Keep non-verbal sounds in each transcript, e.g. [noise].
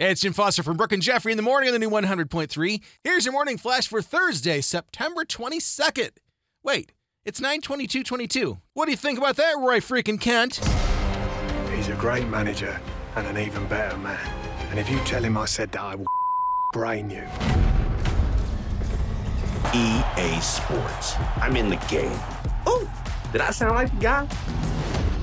Hey, it's Jim Foster from Brooke and Jeffrey in the morning on the new 100.3. Here's your morning flash for Thursday, September 22nd. Wait, it's 92222. What do you think about that, Roy freaking Kent? He's a great manager and an even better man. And if you tell him I said that, I will [laughs] brain you. EA Sports. I'm in the game. Oh, did I sound like the guy?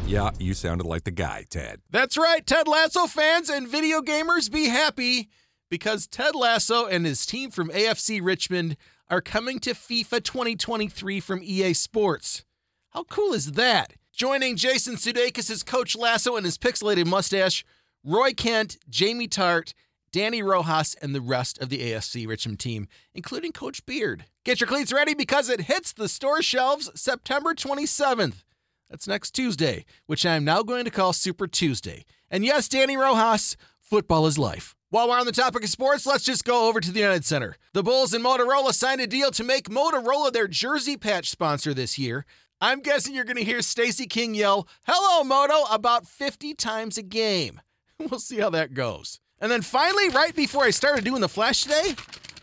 Yeah, you sounded like the guy, Ted. That's right, Ted Lasso fans and video gamers, be happy because Ted Lasso and his team from AFC Richmond are coming to FIFA 2023 from EA Sports. How cool is that? Joining Jason Sudeikis Coach Lasso and his pixelated mustache, Roy Kent, Jamie Tartt, Danny Rojas, and the rest of the AFC Richmond team, including Coach Beard. Get your cleats ready because it hits the store shelves September 27th. That's next Tuesday, which I am now going to call Super Tuesday. And yes, Danny Rojas, football is life. While we're on the topic of sports, let's just go over to the United Center. The Bulls and Motorola signed a deal to make Motorola their jersey patch sponsor this year. I'm guessing you're going to hear Stacy King yell, Hello, Moto, about 50 times a game. [laughs] We'll see how that goes. And then finally, right before I started doing the flash today,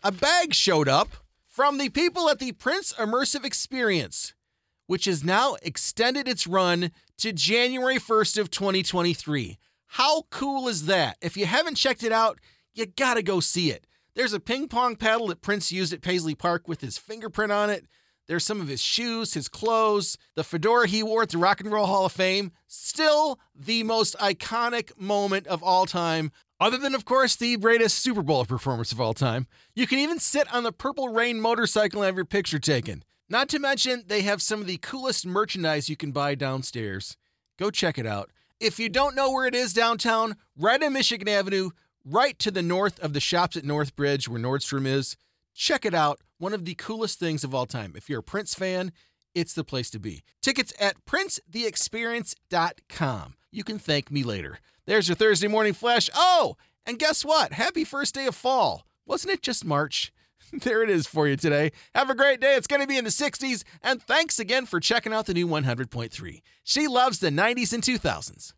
a bag showed up from the people at the Prince Immersive Experience which has now extended its run to January 1st of 2023. How cool is that? If you haven't checked it out, you gotta go see it. There's a ping pong paddle that Prince used at Paisley Park with his fingerprint on it. There's some of his shoes, his clothes, the fedora he wore at the Rock and Roll Hall of Fame. Still the most iconic moment of all time, other than, of course, the greatest Super Bowl performance of all time. You can even sit on the Purple Rain motorcycle and have your picture taken. Not to mention, they have some of the coolest merchandise you can buy downstairs. Go check it out. If you don't know where it is downtown, right on Michigan Avenue, right to the north of the shops at Northbridge where Nordstrom is, check it out. One of the coolest things of all time. If you're a Prince fan, it's the place to be. Tickets at princetheexperience.com. You can thank me later. There's your Thursday morning flash. Oh, and guess what? Happy first day of fall. Wasn't it just March? [laughs] there it is for you today. Have a great day. It's going to be in the 60s. And thanks again for checking out the new 100.3. She loves the 90s and 2000s.